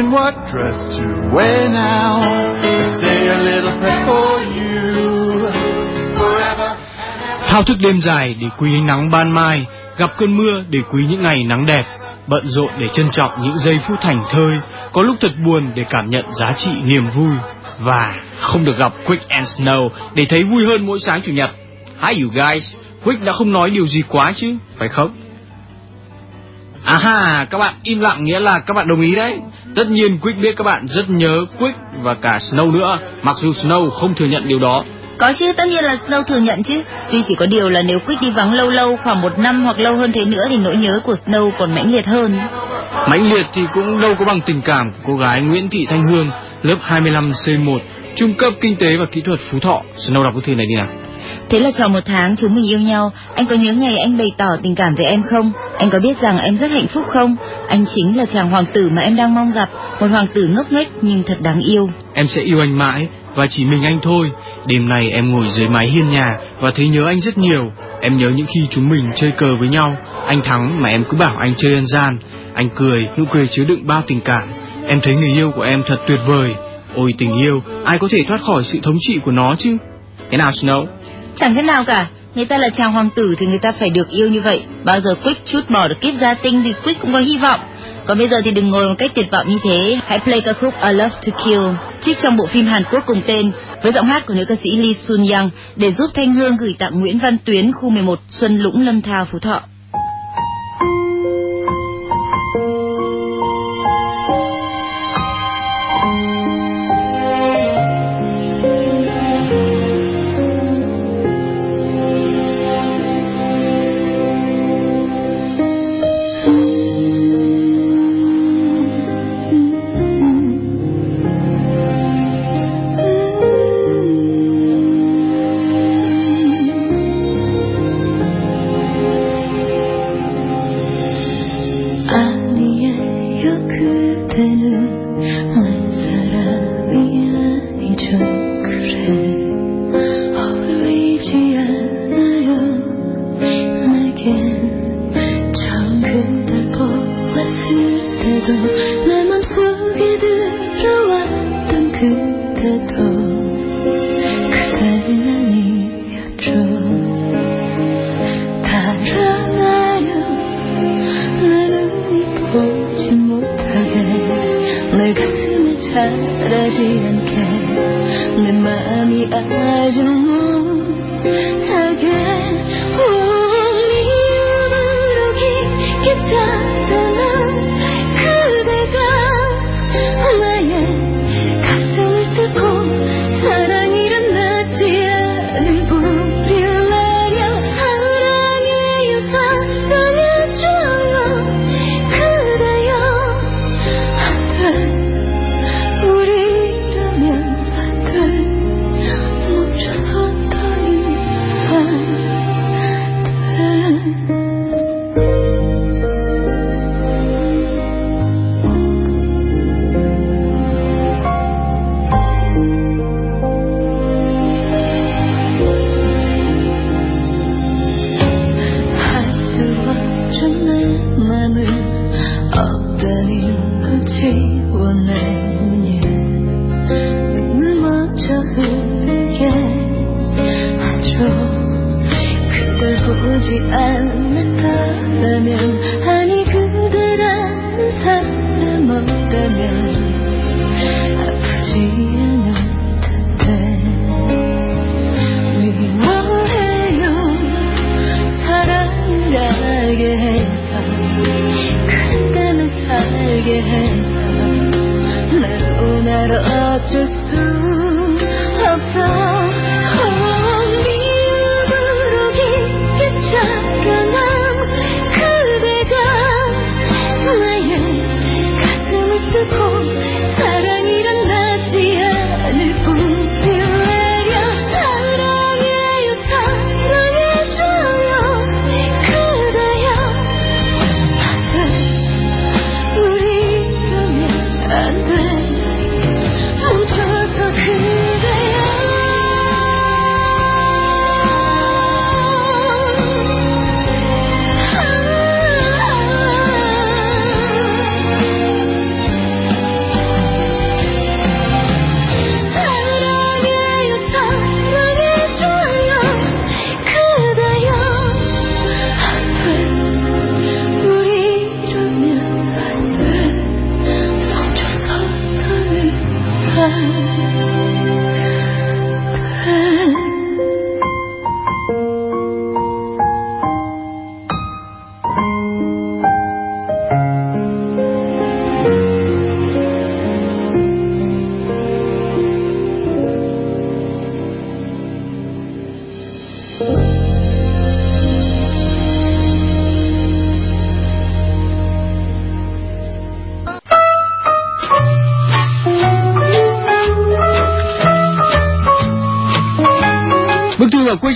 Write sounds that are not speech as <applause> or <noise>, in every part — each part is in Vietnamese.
question what dress to wear now. Say a little prayer for you. Forever. Thao thức đêm dài để quý ánh nắng ban mai, gặp cơn mưa để quý những ngày nắng đẹp, bận rộn để trân trọng những giây phút thành thơi, có lúc thật buồn để cảm nhận giá trị niềm vui và không được gặp Quick and Snow để thấy vui hơn mỗi sáng chủ nhật. Hi you guys, Quick đã không nói điều gì quá chứ, phải không? À ha, các bạn im lặng nghĩa là các bạn đồng ý đấy. Tất nhiên Quick biết các bạn rất nhớ Quick và cả Snow nữa, mặc dù Snow không thừa nhận điều đó. Có chứ, tất nhiên là Snow thừa nhận chứ. Duy chỉ có điều là nếu Quick đi vắng lâu lâu, khoảng một năm hoặc lâu hơn thế nữa thì nỗi nhớ của Snow còn mãnh liệt hơn. Mãnh liệt thì cũng đâu có bằng tình cảm của cô gái Nguyễn Thị Thanh Hương, lớp 25C1, trung cấp kinh tế và kỹ thuật Phú Thọ. Snow đọc bức thư này đi nào. Thế là tròn một tháng chúng mình yêu nhau, anh có nhớ ngày anh bày tỏ tình cảm với em không? Anh có biết rằng em rất hạnh phúc không? Anh chính là chàng hoàng tử mà em đang mong gặp, một hoàng tử ngốc nghếch nhưng thật đáng yêu. Em sẽ yêu anh mãi và chỉ mình anh thôi. Đêm nay em ngồi dưới mái hiên nhà và thấy nhớ anh rất nhiều. Em nhớ những khi chúng mình chơi cờ với nhau. Anh thắng mà em cứ bảo anh chơi ăn gian. Anh cười, nụ cười chứa đựng bao tình cảm. Em thấy người yêu của em thật tuyệt vời. Ôi tình yêu, ai có thể thoát khỏi sự thống trị của nó chứ? Thế nào Snow? Chẳng thế nào cả. Người ta là chàng hoàng tử thì người ta phải được yêu như vậy. Bao giờ Quick chút bỏ được kiếp gia tinh thì Quick cũng có hy vọng. Còn bây giờ thì đừng ngồi một cách tuyệt vọng như thế. Hãy play ca khúc I Love to Kill, trích trong bộ phim Hàn Quốc cùng tên, với giọng hát của nữ ca sĩ Lee Sun Young để giúp Thanh Hương gửi tặng Nguyễn Văn Tuyến khu 11 Xuân Lũng Lâm Thao, Phú Thọ.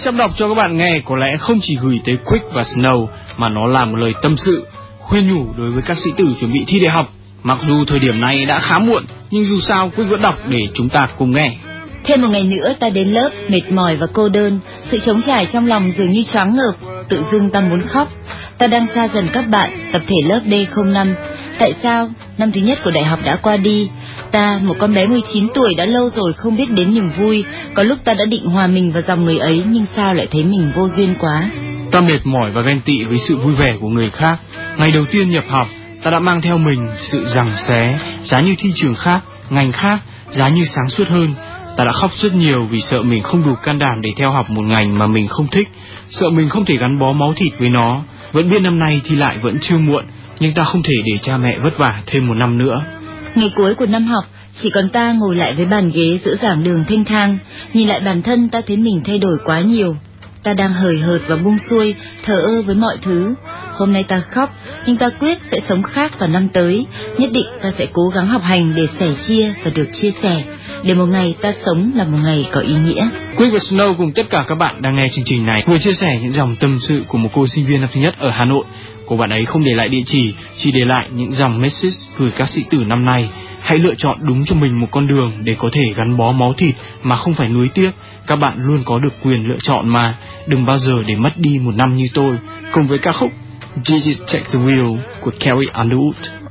Sắp đọc cho các bạn nghe có lẽ không chỉ gửi tới Quick và Snow mà nó là một lời tâm sự, khuyên nhủ đối với các sĩ tử chuẩn bị thi đại học. Mặc dù thời điểm này đã khá muộn, nhưng dù sao Quick vẫn đọc để chúng ta cùng nghe. Thêm một ngày nữa ta đến lớp mệt mỏi và cô đơn, sự trống trải trong lòng dường như choáng ngợp, tự dưng ta muốn khóc. Ta đang xa dần các bạn, tập thể lớp D05. Tại sao? Năm thứ nhất của đại học đã qua đi. Ta, một con bé 19 tuổi đã lâu rồi không biết đến niềm vui. Có lúc ta đã định hòa mình vào dòng người ấy nhưng sao lại thấy mình vô duyên quá. Ta mệt mỏi và ghen tị với sự vui vẻ của người khác. Ngày đầu tiên nhập học, ta đã mang theo mình sự rằng xé, giá như thi trường khác, ngành khác, giá như sáng suốt hơn. Ta đã khóc rất nhiều vì sợ mình không đủ can đảm để theo học một ngành mà mình không thích, sợ mình không thể gắn bó máu thịt với nó. Vẫn biết năm nay thì lại vẫn chưa muộn, nhưng ta không thể để cha mẹ vất vả thêm một năm nữa. Ngày cuối của năm học, chỉ còn ta ngồi lại với bàn ghế giữa giảng đường thanh thang, nhìn lại bản thân ta thấy mình thay đổi quá nhiều. Ta đang hời hợt và buông xuôi, thờ ơ với mọi thứ. Hôm nay ta khóc, nhưng ta quyết sẽ sống khác vào năm tới. Nhất định ta sẽ cố gắng học hành để sẻ chia và được chia sẻ, để một ngày ta sống là một ngày có ý nghĩa. Quick và Snow cùng tất cả các bạn đang nghe chương trình này vừa chia sẻ những dòng tâm sự của một cô sinh viên năm thứ nhất ở Hà Nội. Cô bạn ấy không để lại địa chỉ, chỉ để lại những dòng message gửi các sĩ tử năm nay. Hãy lựa chọn đúng cho mình một con đường để có thể gắn bó máu thịt mà không phải nuối tiếc. Các bạn luôn có được quyền lựa chọn mà. Đừng bao giờ để mất đi một năm như tôi. Cùng với ca khúc Jesus Take the Wheel của Carrie Underwood.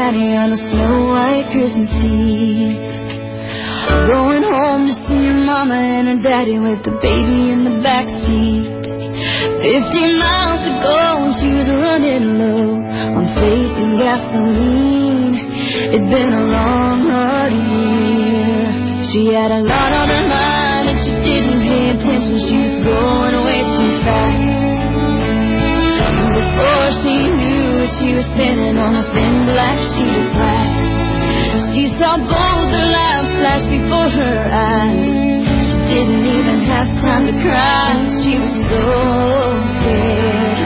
On a snow white Christmas Eve. Going home to see her mama and her daddy with the baby in the back seat. Fifty miles to go and she was running low on faith and gasoline. It'd been a long, hard year. She had a lot on her mind and she didn't pay attention. She was going way too fast. And before she knew she was standing on a thin black sheet of glass. She saw both their lives flash before her eyes. She didn't even have time to cry. She was so scared.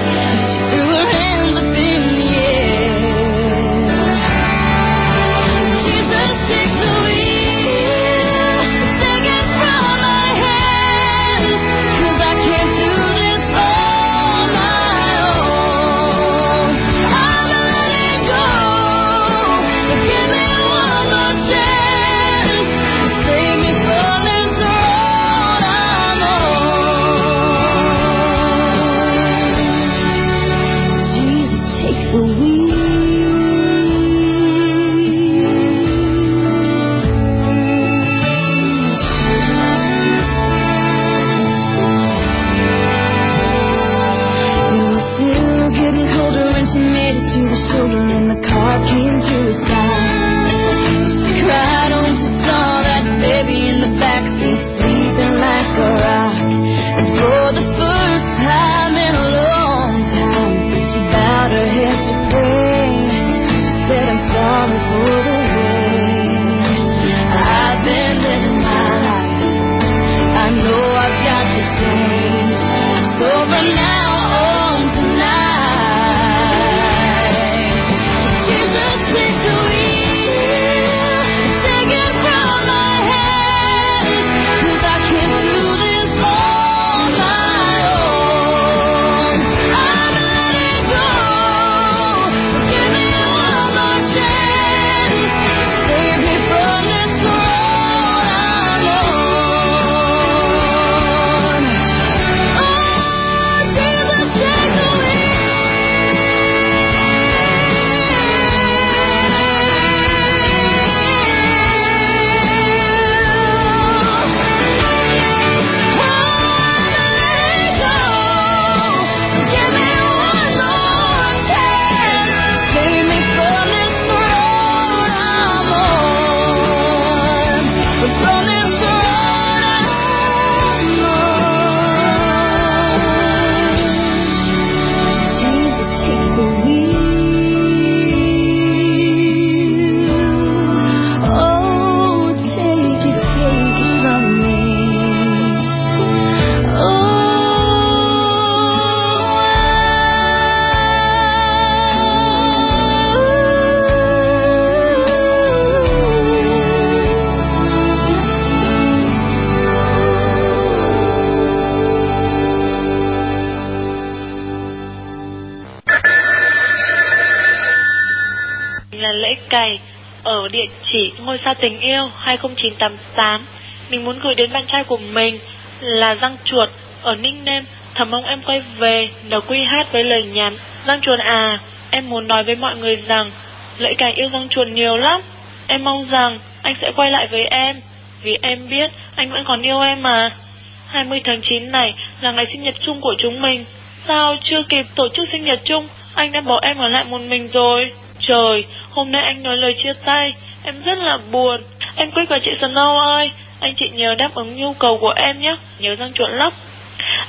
Tình yêu 20988. Mình muốn gửi đến bạn trai của mình là Răng Chuột ở Ninh Nem. Thầm mong em quay về, NQH với lời nhắn. Răng Chuột à, em muốn nói với mọi người rằng lễ càng yêu Răng Chuột nhiều lắm. Em mong rằng anh sẽ quay lại với em, vì em biết anh vẫn còn yêu em mà. 20 tháng 9 này là ngày sinh nhật chung của chúng mình. Sao chưa kịp tổ chức sinh nhật chung, anh đã bỏ em ở lại một mình rồi. Trời, hôm nay anh nói lời chia tay, em rất là buồn. Em Quyết và chị Snow ơi, anh chị nhớ đáp ứng nhu cầu của em nhé, nhớ răng chuột lắm.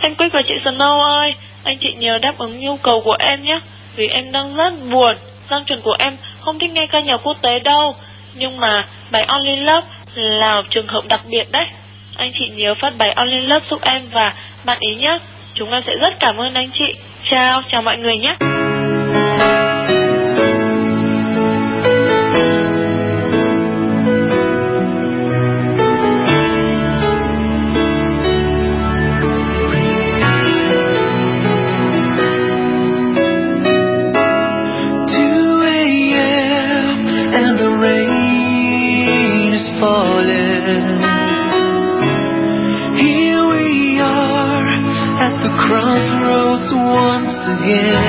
Anh Quyết và chị Snow ơi, anh chị nhớ đáp ứng nhu cầu của em nhé, vì em đang rất buồn. Răng chuẩn của em không thích nghe ca nhạc quốc tế đâu, nhưng mà bài Only Love là trường hợp đặc biệt đấy. Anh chị nhớ phát bài Only Love giúp em và bạn ý nhé. Chúng em sẽ rất cảm ơn anh chị. Chào, chào mọi người nhé. Again.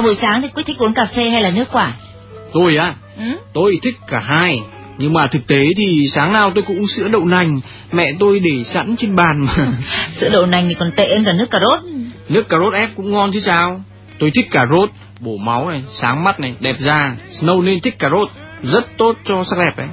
Vào buổi sáng thì Quyết thích uống cà phê hay là nước quả? Tôi á, Ừ? tôi thích cả hai. Nhưng mà thực tế thì sáng nào tôi cũng uống sữa đậu nành, mẹ tôi để sẵn trên bàn mà. <laughs> Sữa đậu nành thì còn tệ hơn cả nước cà rốt. Nước cà rốt ép cũng ngon chứ sao. Tôi thích cà rốt, bổ máu này, sáng mắt này, đẹp da. Snow nên thích cà rốt, rất tốt cho sắc đẹp đấy.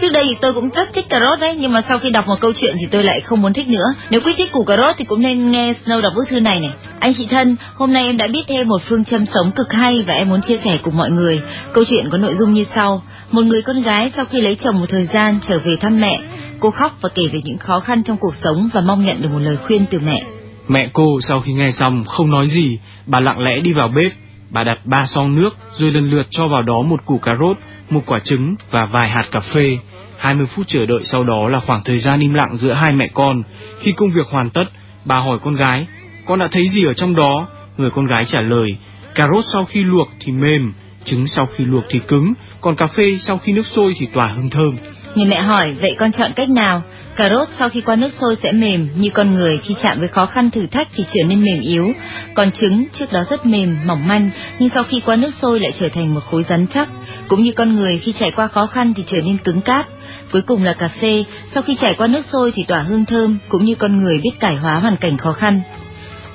Trước đây thì tôi cũng rất thích cà rốt đấy, nhưng mà sau khi đọc một câu chuyện thì tôi lại không muốn thích nữa. Nếu quý thích củ cà rốt thì cũng nên nghe Snow đọc bức thư này này. Anh chị thân, hôm nay em đã biết thêm một phương châm sống cực hay và em muốn chia sẻ cùng mọi người. Câu chuyện có nội dung như sau. Một người con gái sau khi lấy chồng một thời gian trở về thăm mẹ, cô khóc và kể về những khó khăn trong cuộc sống và mong nhận được một lời khuyên từ mẹ. Mẹ cô sau khi nghe xong không nói gì, bà lặng lẽ đi vào bếp. Bà đặt ba song nước rồi lần lượt cho vào đó một củ cà rốt, một quả trứng và vài hạt cà phê. 20 phút chờ đợi sau đó là khoảng thời gian im lặng giữa hai mẹ con. Khi công việc hoàn tất, bà hỏi con gái, con đã thấy gì ở trong đó? Người con gái trả lời, cà rốt sau khi luộc thì mềm, trứng sau khi luộc thì cứng, còn cà phê sau khi nước sôi thì tỏa hương thơm. Người mẹ hỏi, vậy con chọn cách nào? Cà rốt sau khi qua nước sôi sẽ mềm, như con người khi chạm với khó khăn thử thách thì trở nên mềm yếu. Còn trứng trước đó rất mềm, mỏng manh, nhưng sau khi qua nước sôi lại trở thành một khối rắn chắc. Cũng như con người khi trải qua khó khăn thì trở nên cứng cáp. Cuối cùng là cà phê, sau khi trải qua nước sôi thì tỏa hương thơm, cũng như con người biết cải hóa hoàn cảnh khó khăn.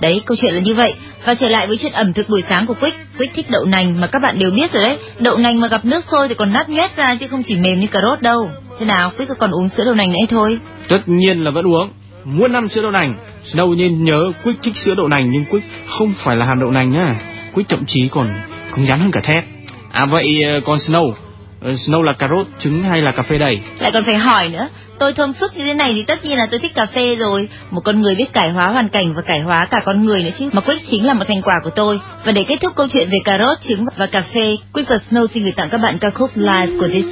Đấy, câu chuyện là như vậy. Và trở lại với chuyện ẩm thực buổi sáng của Quick. Quick thích đậu nành mà các bạn đều biết rồi đấy. Đậu nành mà gặp nước sôi thì còn nát nhét ra chứ không chỉ mềm như cà rốt đâu. Thế nào, Quick còn uống sữa đậu nành nữa thôi? Tất nhiên là vẫn uống. Muốn năm sữa đậu nành. đâu nên nhớ Quick thích sữa đậu nành nhưng Quick không phải là hàm đậu nành nhá. Quick thậm chí còn cứng rắn hơn cả thép. À vậy ờ, còn Snow, ờ, Snow là cà rốt, trứng hay là cà phê đầy? Lại còn phải hỏi nữa. Tôi thơm phức như thế này thì tất nhiên là tôi thích cà phê rồi. Một con người biết cải hóa hoàn cảnh và cải hóa cả con người nữa chứ. Mà Quick chính là một thành quả của tôi. Và để kết thúc câu chuyện về cà rốt, trứng và cà phê, Quick và Snow xin gửi tặng các bạn ca khúc Live của This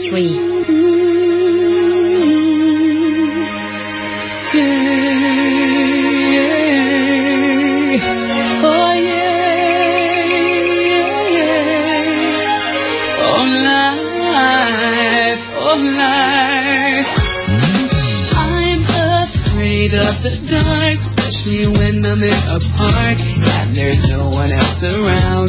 of the dark, especially when I'm in a park and there's no one else around.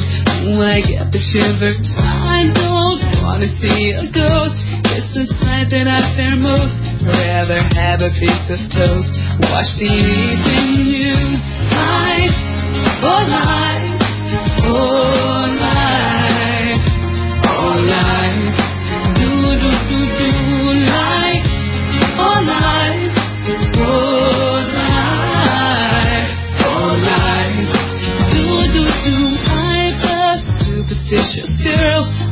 I get the shivers. I don't wanna see a ghost. It's the sight that I fear most. Rather have a piece of toast. Watch the evening news. Life, oh life, oh life, oh life. Do do do do life, oh life, oh life, oh life. I'm a superstitious girl.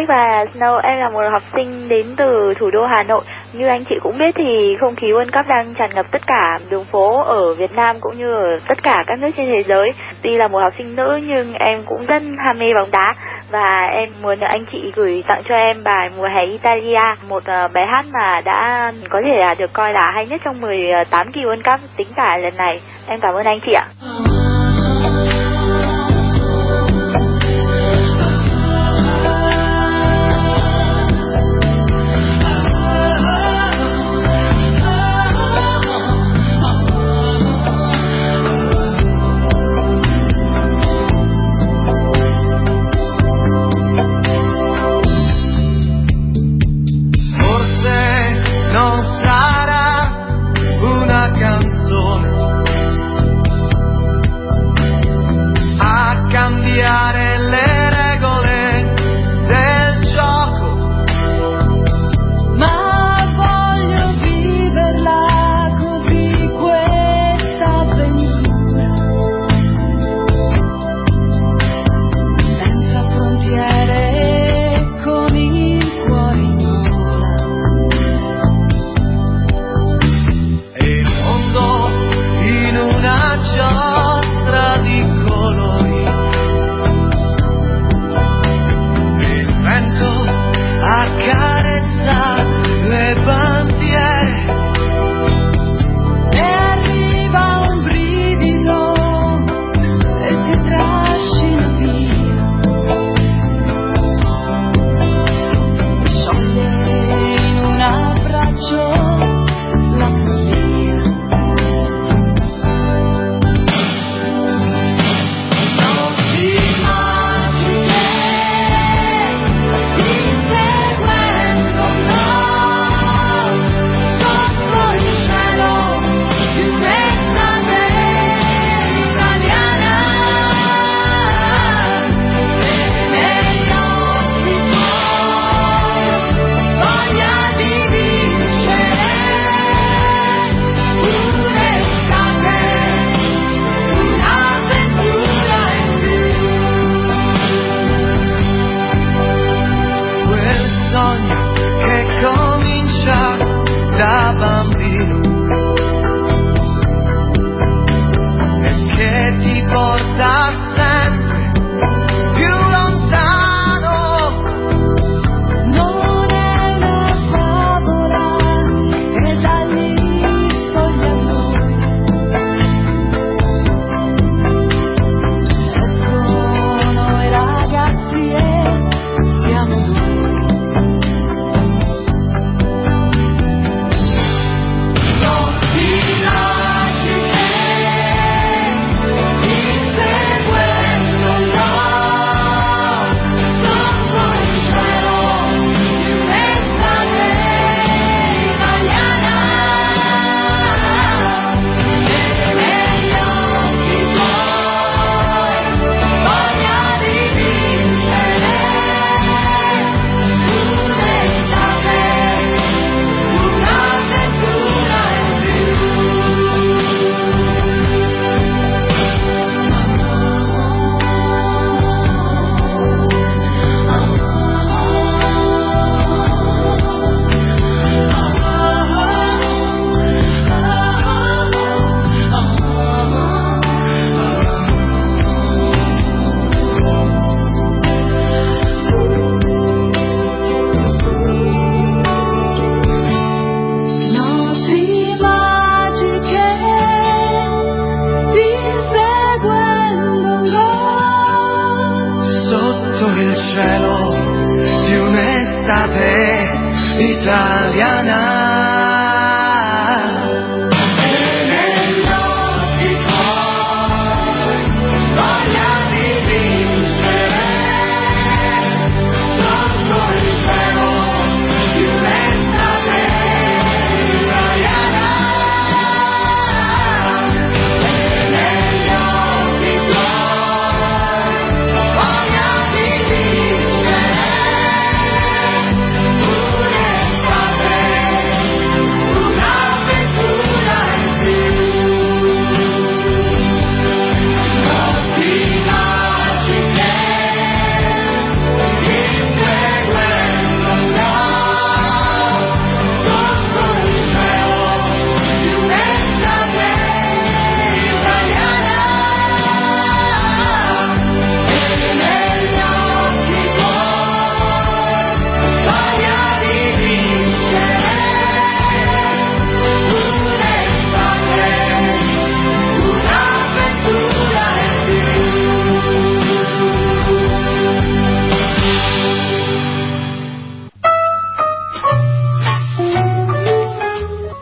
Bích và Snow. Em là một học sinh đến từ thủ đô Hà Nội. Như anh chị cũng biết thì không khí World Cup đang tràn ngập tất cả đường phố ở Việt Nam cũng như ở tất cả các nước trên thế giới. Tuy là một học sinh nữ nhưng em cũng rất ham mê bóng đá và em muốn anh chị gửi tặng cho em bài Mùa hè Italia, một ờ, bài hát mà đã có thể là được coi là hay nhất trong 18 kỳ World Cup tính cả lần này. Em cảm ơn anh chị ạ. Ờ.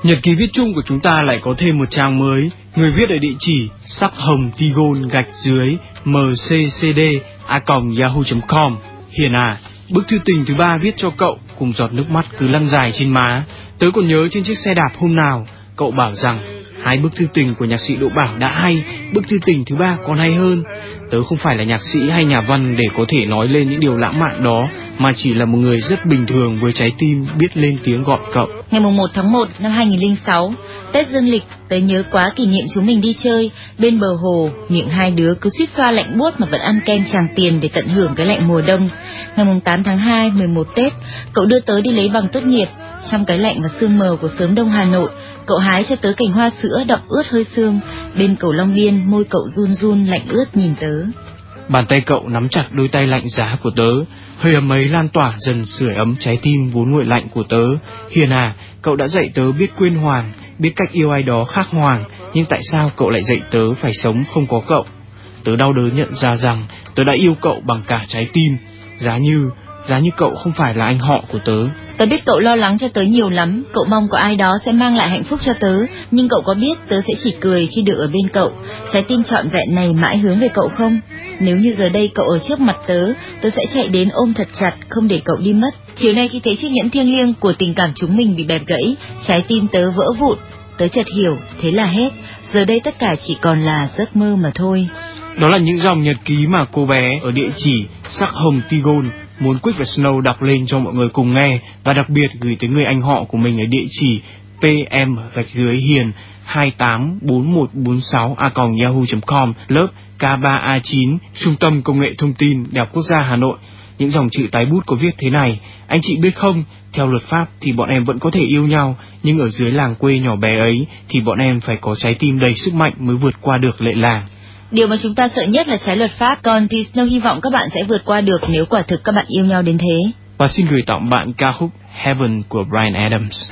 Nhật ký viết chung của chúng ta lại có thêm một trang mới, người viết ở địa chỉ sắc hồng tigon gạch dưới mccd a yahoo.com. Hiền à, bức thư tình thứ ba viết cho cậu cùng giọt nước mắt cứ lăn dài trên má. Tớ còn nhớ trên chiếc xe đạp hôm nào, cậu bảo rằng hai bức thư tình của nhạc sĩ Đỗ Bảo đã hay, bức thư tình thứ ba còn hay hơn. Tớ không phải là nhạc sĩ hay nhà văn để có thể nói lên những điều lãng mạn đó, mà chỉ là một người rất bình thường với trái tim biết lên tiếng gọi cậu. Ngày mùng 1 tháng 1 năm 2006, Tết Dương lịch, tớ nhớ quá kỷ niệm chúng mình đi chơi bên bờ hồ, miệng hai đứa cứ suýt xoa lạnh buốt mà vẫn ăn kem tràng tiền để tận hưởng cái lạnh mùa đông. Ngày mùng 8 tháng 2, 11 Tết, cậu đưa tớ đi lấy bằng tốt nghiệp. Trong cái lạnh và sương mờ của sớm đông Hà Nội, cậu hái cho tớ cành hoa sữa đậm ướt hơi sương. Bên cầu Long Biên, môi cậu run run lạnh ướt nhìn tớ. Bàn tay cậu nắm chặt đôi tay lạnh giá của tớ, hơi ấm ấy lan tỏa dần sưởi ấm trái tim vốn nguội lạnh của tớ. Hiền à, cậu đã dạy tớ biết quên hoàng, biết cách yêu ai đó khác hoàng, nhưng tại sao cậu lại dạy tớ phải sống không có cậu? Tớ đau đớn nhận ra rằng tớ đã yêu cậu bằng cả trái tim, giá như, giá như cậu không phải là anh họ của tớ. Tớ biết cậu lo lắng cho tớ nhiều lắm, cậu mong có ai đó sẽ mang lại hạnh phúc cho tớ, nhưng cậu có biết tớ sẽ chỉ cười khi được ở bên cậu, trái tim trọn vẹn này mãi hướng về cậu không? Nếu như giờ đây cậu ở trước mặt tớ, tớ sẽ chạy đến ôm thật chặt, không để cậu đi mất. Chiều nay khi thấy chiếc nhẫn thiêng liêng của tình cảm chúng mình bị bẹp gãy, trái tim tớ vỡ vụn, tớ chợt hiểu, thế là hết, giờ đây tất cả chỉ còn là giấc mơ mà thôi. Đó là những dòng nhật ký mà cô bé ở địa chỉ sắc hồng Tigon muốn Quick và Snow đọc lên cho mọi người cùng nghe và đặc biệt gửi tới người anh họ của mình ở địa chỉ pm gạch dưới hiền 284146 a yahoo.com lớp K3A9 Trung tâm Công nghệ Thông tin Đại học Quốc gia Hà Nội. Những dòng chữ tái bút có viết thế này, anh chị biết không, theo luật pháp thì bọn em vẫn có thể yêu nhau, nhưng ở dưới làng quê nhỏ bé ấy thì bọn em phải có trái tim đầy sức mạnh mới vượt qua được lệ làng. Điều mà chúng ta sợ nhất là trái luật pháp, còn thì Snow hy vọng các bạn sẽ vượt qua được nếu quả thực các bạn yêu nhau đến thế. Và xin gửi tặng bạn ca khúc Heaven của Brian Adams.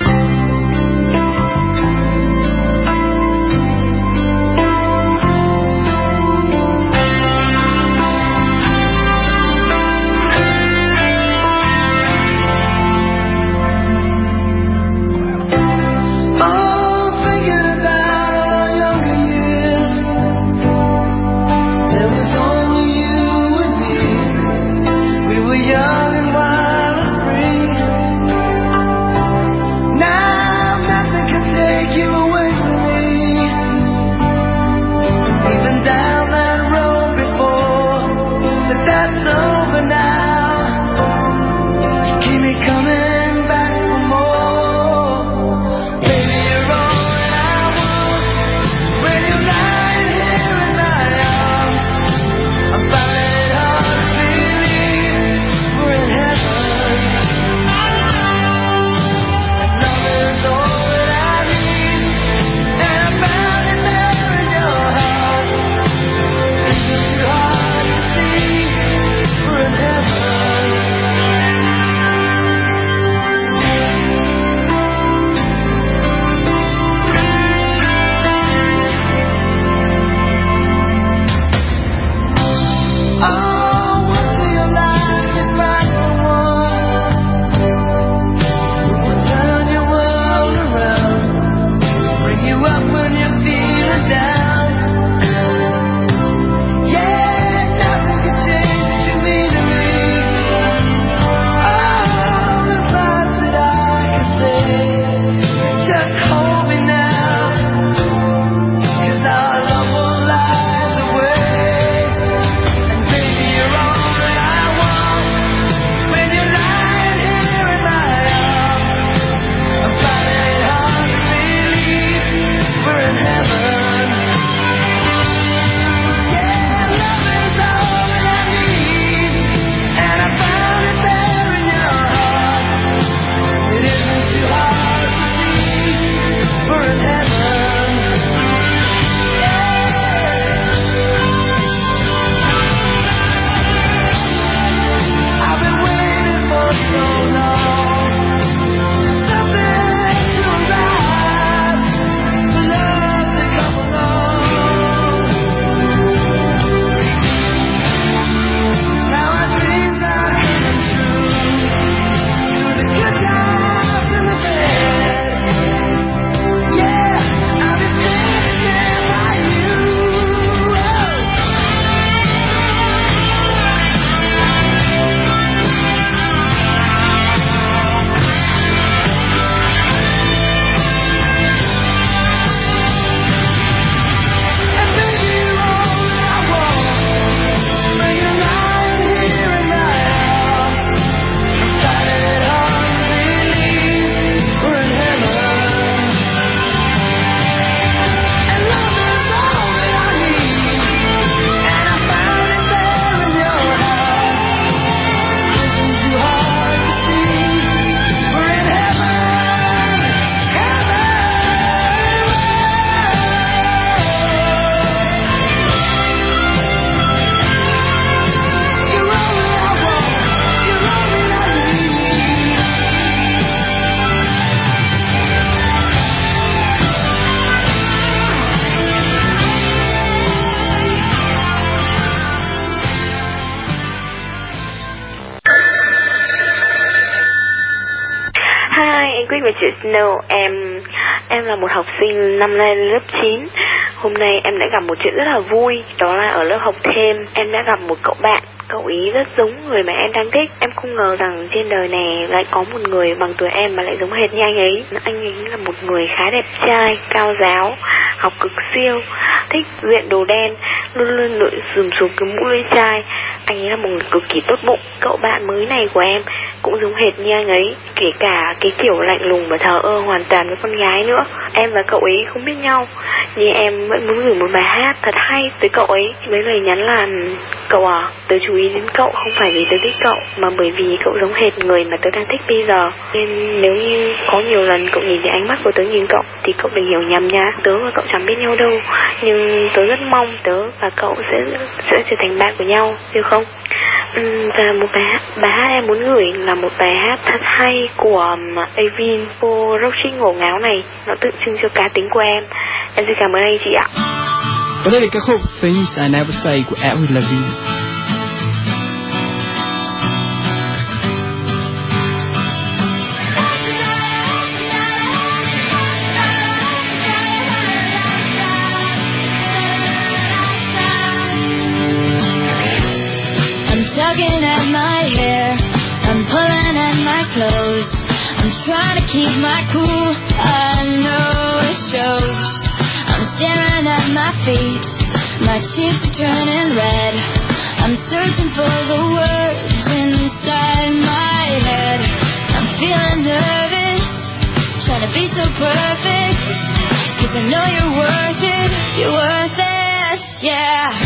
Hello, em em là một học sinh năm nay lớp 9. Hôm nay em đã gặp một chuyện rất là vui, đó là ở lớp học thêm em đã gặp một cậu bạn Cậu ý rất giống người mà em đang thích. Em không ngờ rằng trên đời này lại có một người bằng tuổi em mà lại giống hệt như anh ấy. Anh ấy là một người khá đẹp trai, cao giáo, học cực siêu Thích diện đồ đen, luôn luôn lội sùm xuống cái mũ lưỡi chai. Anh ấy là một người cực kỳ tốt bụng. Cậu bạn mới này của em cũng giống hệt như anh ấy Kể cả cái kiểu lạnh lùng và thờ ơ hoàn toàn với con gái nữa. Em và cậu ấy không biết nhau Nhưng em vẫn muốn gửi một bài hát thật hay tới cậu ấy. Mấy lời nhắn là Cậu à, tớ chú ý đến cậu không phải vì tớ thích cậu Mà bởi vì cậu giống hệt người mà tớ đang thích bây giờ. Nên nếu như có nhiều lần cậu nhìn thấy ánh mắt của tớ nhìn cậu Thì cậu đừng hiểu nhầm nha. Tớ và cậu chẳng biết nhau đâu Nhưng tớ rất mong tớ và cậu sẽ sẽ trở thành bạn của nhau Được không? Uhm, và một bài hát, bài hát em muốn gửi là một bài hát thật hay của um, Avin Cô Roxy ngổ ngáo này. Nó tượng trưng cho cá tính của em. Em xin cảm ơn anh chị ạ. Và đây là ca khúc Things I Never Say của Avril Lavigne. Keep my cool, I know it shows. I'm staring at my feet, my cheeks are turning red. I'm searching for the words inside my head. I'm feeling nervous, trying to be so perfect. Cause I know you're worth it, you're worth it, yeah.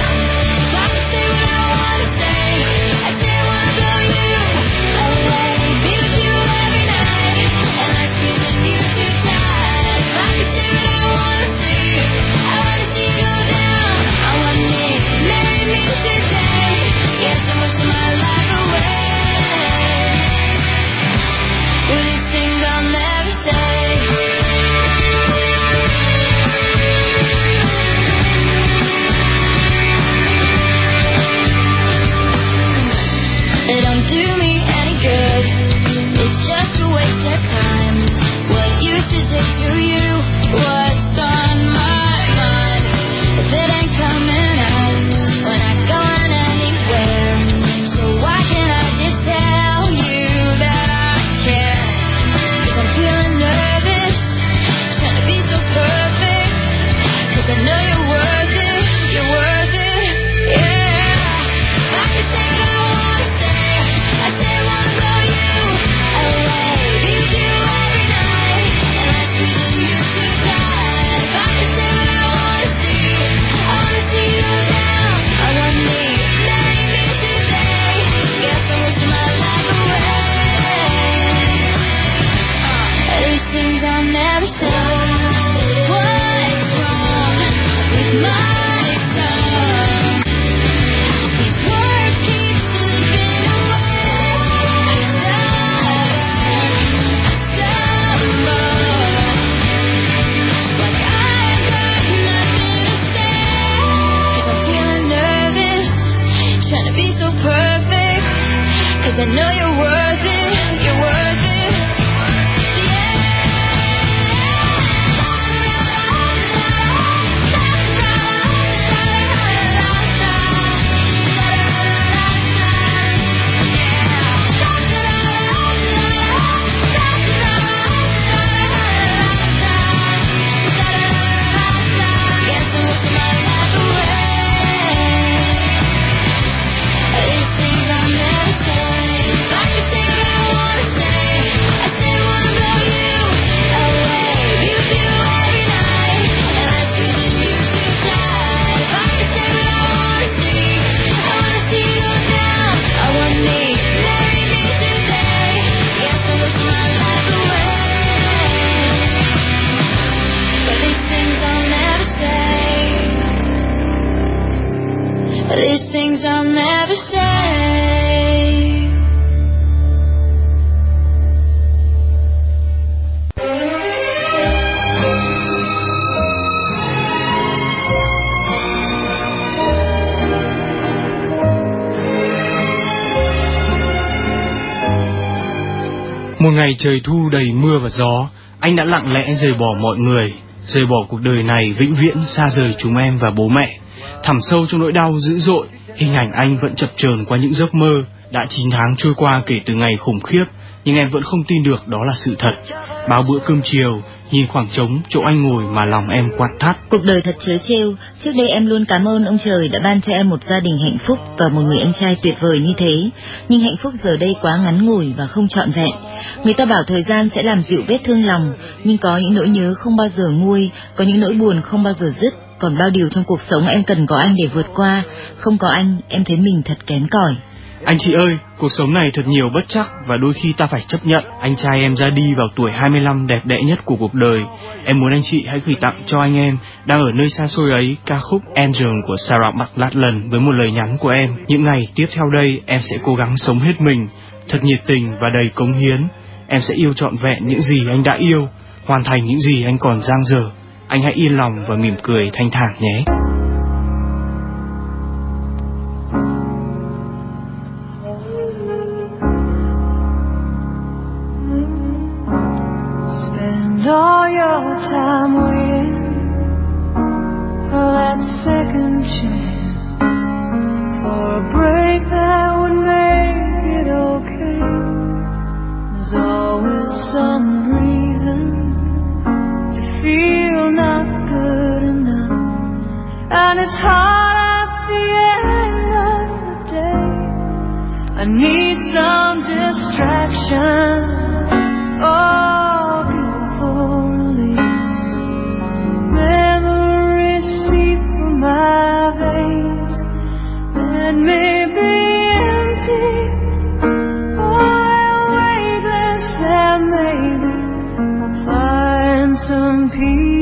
Ngày trời thu đầy mưa và gió, anh đã lặng lẽ rời bỏ mọi người, rời bỏ cuộc đời này vĩnh viễn xa rời chúng em và bố mẹ. Thẳm sâu trong nỗi đau dữ dội, hình ảnh anh vẫn chập chờn qua những giấc mơ. Đã 9 tháng trôi qua kể từ ngày khủng khiếp, nhưng em vẫn không tin được đó là sự thật. Bao bữa cơm chiều, nhìn khoảng trống chỗ anh ngồi mà lòng em quặn thắt. Cuộc đời thật chớ trêu, trước đây em luôn cảm ơn ông trời đã ban cho em một gia đình hạnh phúc và một người anh trai tuyệt vời như thế. Nhưng hạnh phúc giờ đây quá ngắn ngủi và không trọn vẹn. Người ta bảo thời gian sẽ làm dịu vết thương lòng, nhưng có những nỗi nhớ không bao giờ nguôi, có những nỗi buồn không bao giờ dứt. Còn bao điều trong cuộc sống em cần có anh để vượt qua, không có anh em thấy mình thật kém cỏi. Anh chị ơi, cuộc sống này thật nhiều bất chắc và đôi khi ta phải chấp nhận. Anh trai em ra đi vào tuổi 25 đẹp đẽ nhất của cuộc đời. Em muốn anh chị hãy gửi tặng cho anh em đang ở nơi xa xôi ấy ca khúc Angel của Sarah McLachlan với một lời nhắn của em. Những ngày tiếp theo đây em sẽ cố gắng sống hết mình, thật nhiệt tình và đầy cống hiến. Em sẽ yêu trọn vẹn những gì anh đã yêu, hoàn thành những gì anh còn dang dở. Anh hãy yên lòng và mỉm cười thanh thản nhé. Peace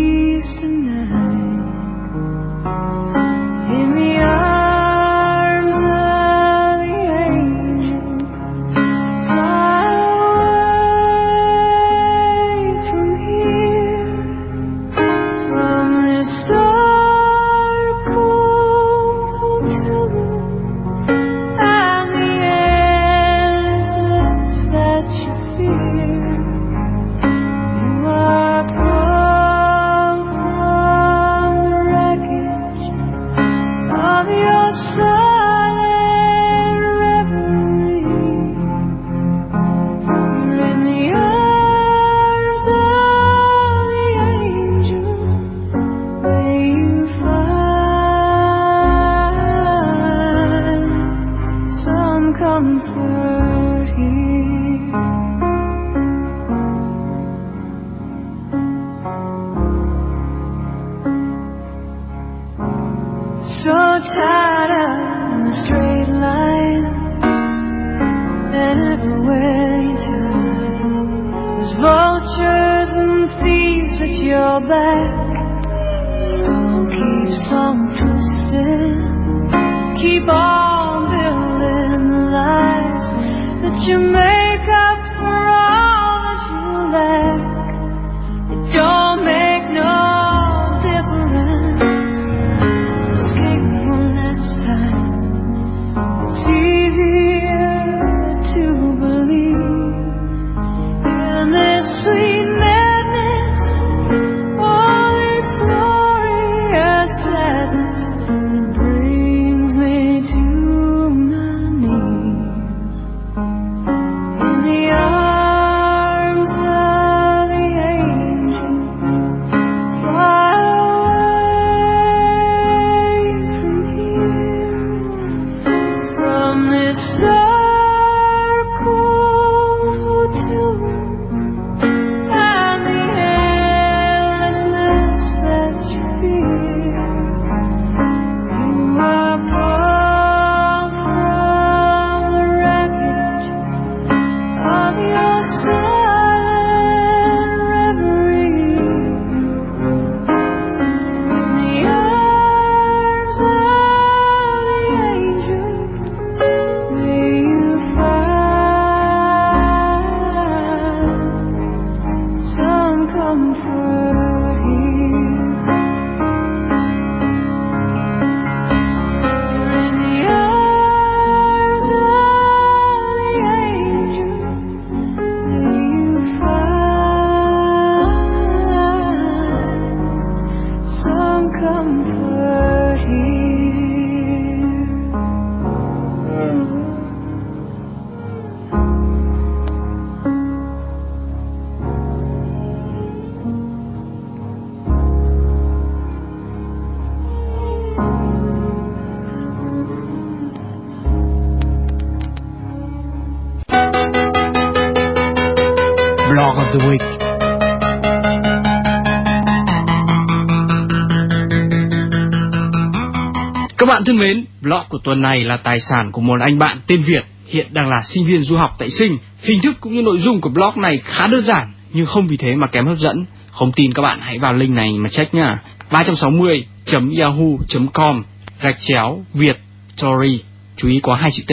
thân mến, blog của tuần này là tài sản của một anh bạn tên Việt, hiện đang là sinh viên du học tại Sinh. Hình thức cũng như nội dung của blog này khá đơn giản, nhưng không vì thế mà kém hấp dẫn. Không tin các bạn hãy vào link này mà check nhá. 360.yahoo.com gạch chéo Việt Story. Chú ý có hai chữ T.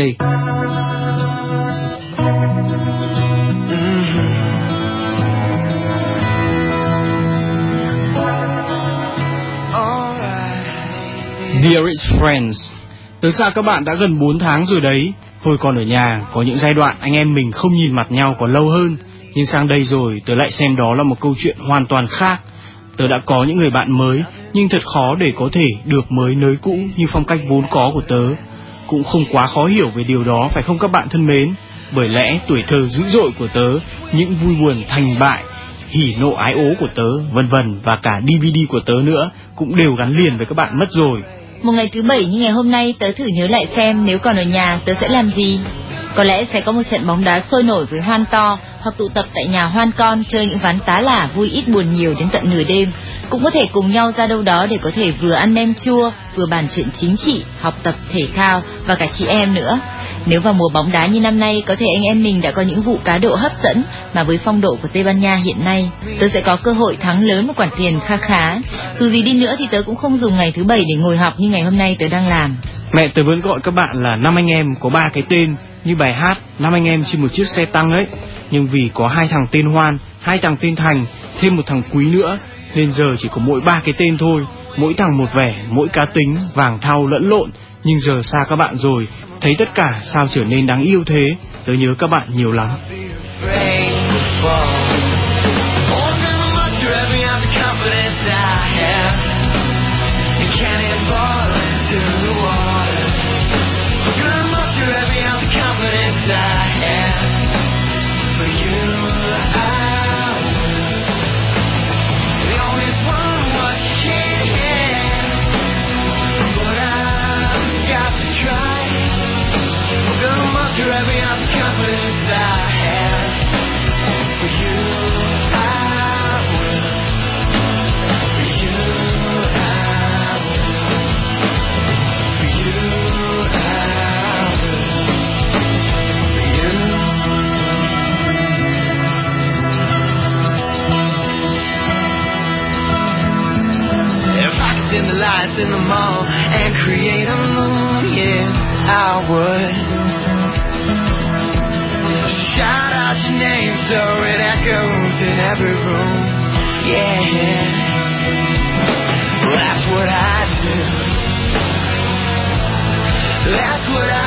Dearest friends, tớ xa các bạn đã gần 4 tháng rồi đấy. Hồi còn ở nhà, có những giai đoạn anh em mình không nhìn mặt nhau còn lâu hơn. Nhưng sang đây rồi, tớ lại xem đó là một câu chuyện hoàn toàn khác. Tớ đã có những người bạn mới, nhưng thật khó để có thể được mới nới cũ như phong cách vốn có của tớ. Cũng không quá khó hiểu về điều đó phải không các bạn thân mến? Bởi lẽ tuổi thơ dữ dội của tớ, những vui buồn thành bại, hỉ nộ ái ố của tớ, vân vân và cả DVD của tớ nữa cũng đều gắn liền với các bạn mất rồi. Một ngày thứ bảy như ngày hôm nay tớ thử nhớ lại xem nếu còn ở nhà tớ sẽ làm gì. Có lẽ sẽ có một trận bóng đá sôi nổi với hoan to hoặc tụ tập tại nhà hoan con chơi những ván tá lả vui ít buồn nhiều đến tận nửa đêm. Cũng có thể cùng nhau ra đâu đó để có thể vừa ăn nem chua, vừa bàn chuyện chính trị, học tập thể thao và cả chị em nữa. Nếu vào mùa bóng đá như năm nay, có thể anh em mình đã có những vụ cá độ hấp dẫn mà với phong độ của Tây Ban Nha hiện nay, tớ sẽ có cơ hội thắng lớn một khoản tiền kha khá. Dù gì đi nữa thì tớ cũng không dùng ngày thứ bảy để ngồi học như ngày hôm nay tớ đang làm. Mẹ tớ vẫn gọi các bạn là năm anh em có ba cái tên như bài hát năm anh em trên một chiếc xe tăng ấy. Nhưng vì có hai thằng tên Hoan, hai thằng tên Thành, thêm một thằng Quý nữa, nên giờ chỉ có mỗi ba cái tên thôi. Mỗi thằng một vẻ, mỗi cá tính, vàng thau lẫn lộn. Nhưng giờ xa các bạn rồi, thấy tất cả sao trở nên đáng yêu thế. Tớ nhớ các bạn nhiều lắm. in room, yeah. That's what I do. That's what I